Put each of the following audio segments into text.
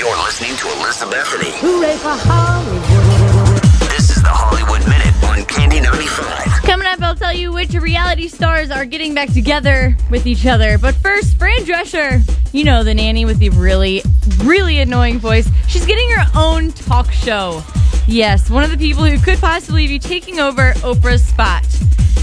You're listening to Elizabeth Bethany. Hooray for Hollywood. This is the Hollywood Minute on Candy 95. Coming up, I'll tell you which reality stars are getting back together with each other. But first, Fran Drescher, you know the nanny with the really, really annoying voice. She's getting her own talk show. Yes, one of the people who could possibly be taking over Oprah's spot.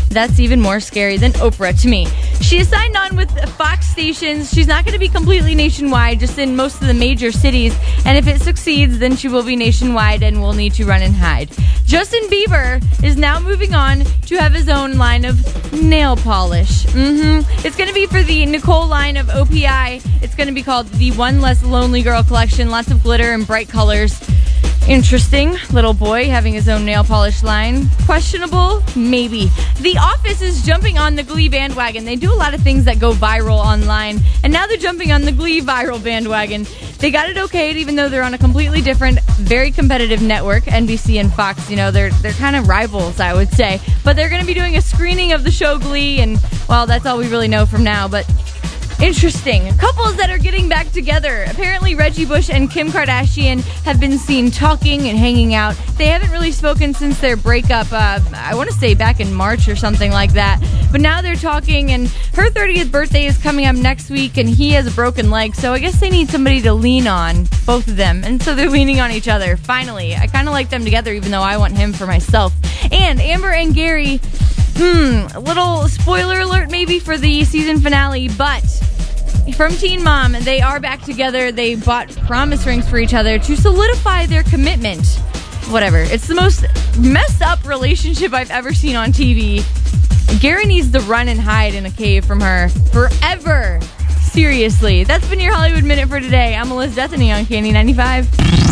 That's even more scary than Oprah to me. She is signed on with Fox stations. She's not going to be completely nationwide, just in most of the major cities. And if it succeeds, then she will be nationwide and will need to run and hide. Justin Bieber is now moving on to have his own line of nail polish. Mm-hmm. It's going to be for the Nicole line of OPI. It's going to be called the One Less Lonely Girl Collection. Lots of glitter and bright colors. Interesting. Little boy having his own nail polish line. Questionable? Maybe. The Office is jumping on the Glee bandwagon. They do a lot of things that go viral online, and now they're jumping on the Glee viral bandwagon. They got it okayed, even though they're on a completely different, very competitive network, NBC and Fox. You know, they're they're kind of rivals, I would say. But they're going to be doing a screening of the show Glee, and well, that's all we really know from now. But Interesting. Couples that are getting back together. Apparently, Reggie Bush and Kim Kardashian have been seen talking and hanging out. They haven't really spoken since their breakup, uh, I want to say back in March or something like that. But now they're talking, and her 30th birthday is coming up next week, and he has a broken leg, so I guess they need somebody to lean on, both of them. And so they're leaning on each other. Finally, I kind of like them together, even though I want him for myself. And Amber and Gary. Hmm, a little spoiler alert maybe for the season finale, but from Teen Mom, they are back together. They bought promise rings for each other to solidify their commitment. Whatever. It's the most messed up relationship I've ever seen on TV. Gary needs to run and hide in a cave from her forever. Seriously. That's been your Hollywood Minute for today. I'm Melissa Bethany on Candy 95.